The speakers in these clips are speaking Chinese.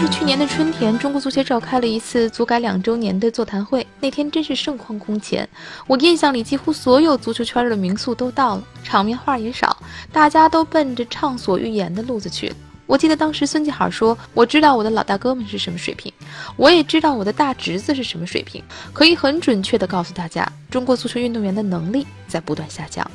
是去年的春天，中国足协召开了一次足改两周年的座谈会。那天真是盛况空前，我印象里几乎所有足球圈的名宿都到了，场面话也少，大家都奔着畅所欲言的路子去。我记得当时孙继海说：“我知道我的老大哥们是什么水平，我也知道我的大侄子是什么水平，可以很准确地告诉大家，中国足球运动员的能力在不断下降。”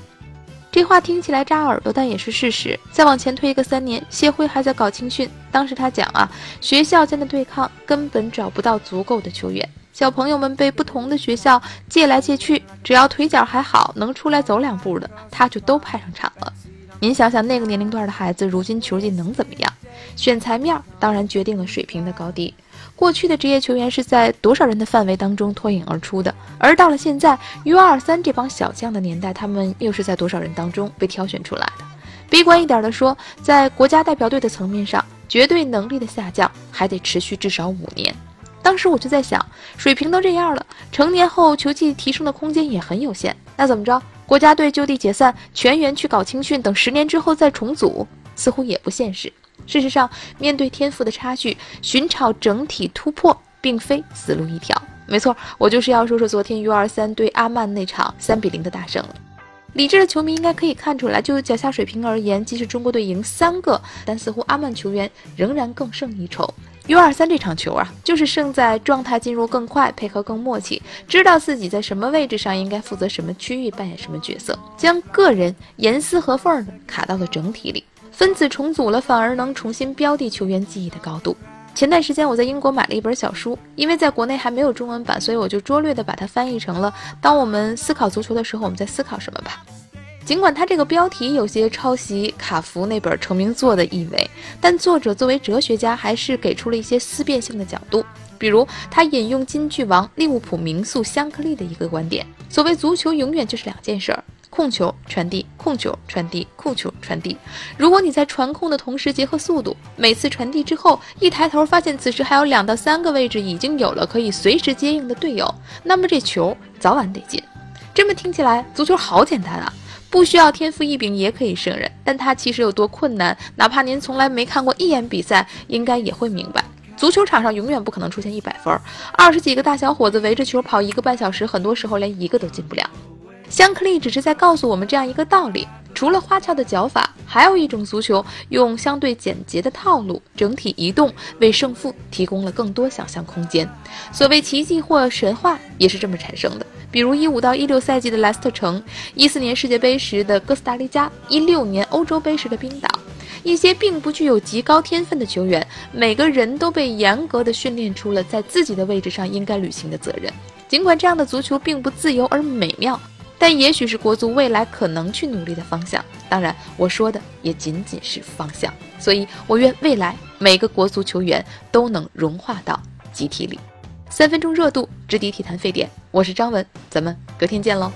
这话听起来扎耳朵，但也是事实。再往前推一个三年，谢辉还在搞青训，当时他讲啊，学校间的对抗根本找不到足够的球员，小朋友们被不同的学校借来借去，只要腿脚还好，能出来走两步的，他就都派上场了。您想想那个年龄段的孩子，如今球技能怎么样？选材面当然决定了水平的高低。过去的职业球员是在多少人的范围当中脱颖而出的，而到了现在 U23 这帮小将的年代，他们又是在多少人当中被挑选出来的？悲观一点的说，在国家代表队的层面上，绝对能力的下降还得持续至少五年。当时我就在想，水平都这样了，成年后球技提升的空间也很有限，那怎么着？国家队就地解散，全员去搞青训，等十年之后再重组，似乎也不现实。事实上，面对天赋的差距，寻找整体突破并非死路一条。没错，我就是要说说昨天 U23 对阿曼那场三比零的大胜了。理智的球迷应该可以看出来，就脚下水平而言，即使中国队赢三个，但似乎阿曼球员仍然更胜一筹。U23 这场球啊，就是胜在状态进入更快，配合更默契，知道自己在什么位置上应该负责什么区域，扮演什么角色，将个人严丝合缝的卡到了整体里。分子重组了，反而能重新标的球员记忆的高度。前段时间我在英国买了一本小书，因为在国内还没有中文版，所以我就拙劣的把它翻译成了“当我们思考足球的时候，我们在思考什么吧”。尽管它这个标题有些抄袭卡福那本成名作的意味，但作者作为哲学家，还是给出了一些思辨性的角度。比如，他引用金句王利物浦名宿香克利的一个观点：所谓足球，永远就是两件事儿。控球传递，控球传递，控球传递。如果你在传控的同时结合速度，每次传递之后一抬头发现此时还有两到三个位置已经有了可以随时接应的队友，那么这球早晚得进。这么听起来，足球好简单啊，不需要天赋异禀也可以胜任。但它其实有多困难，哪怕您从来没看过一眼比赛，应该也会明白。足球场上永远不可能出现一百分，二十几个大小伙子围着球跑一个半小时，很多时候连一个都进不了。香克利只是在告诉我们这样一个道理：除了花俏的脚法，还有一种足球用相对简洁的套路，整体移动为胜负提供了更多想象空间。所谓奇迹或神话也是这么产生的。比如一五到一六赛季的莱斯特城，一四年世界杯时的哥斯达黎加，一六年欧洲杯时的冰岛，一些并不具有极高天分的球员，每个人都被严格的训练出了在自己的位置上应该履行的责任。尽管这样的足球并不自由而美妙。但也许是国足未来可能去努力的方向。当然，我说的也仅仅是方向。所以，我愿未来每个国足球员都能融化到集体里。三分钟热度，直抵体坛沸点。我是张文，咱们隔天见喽。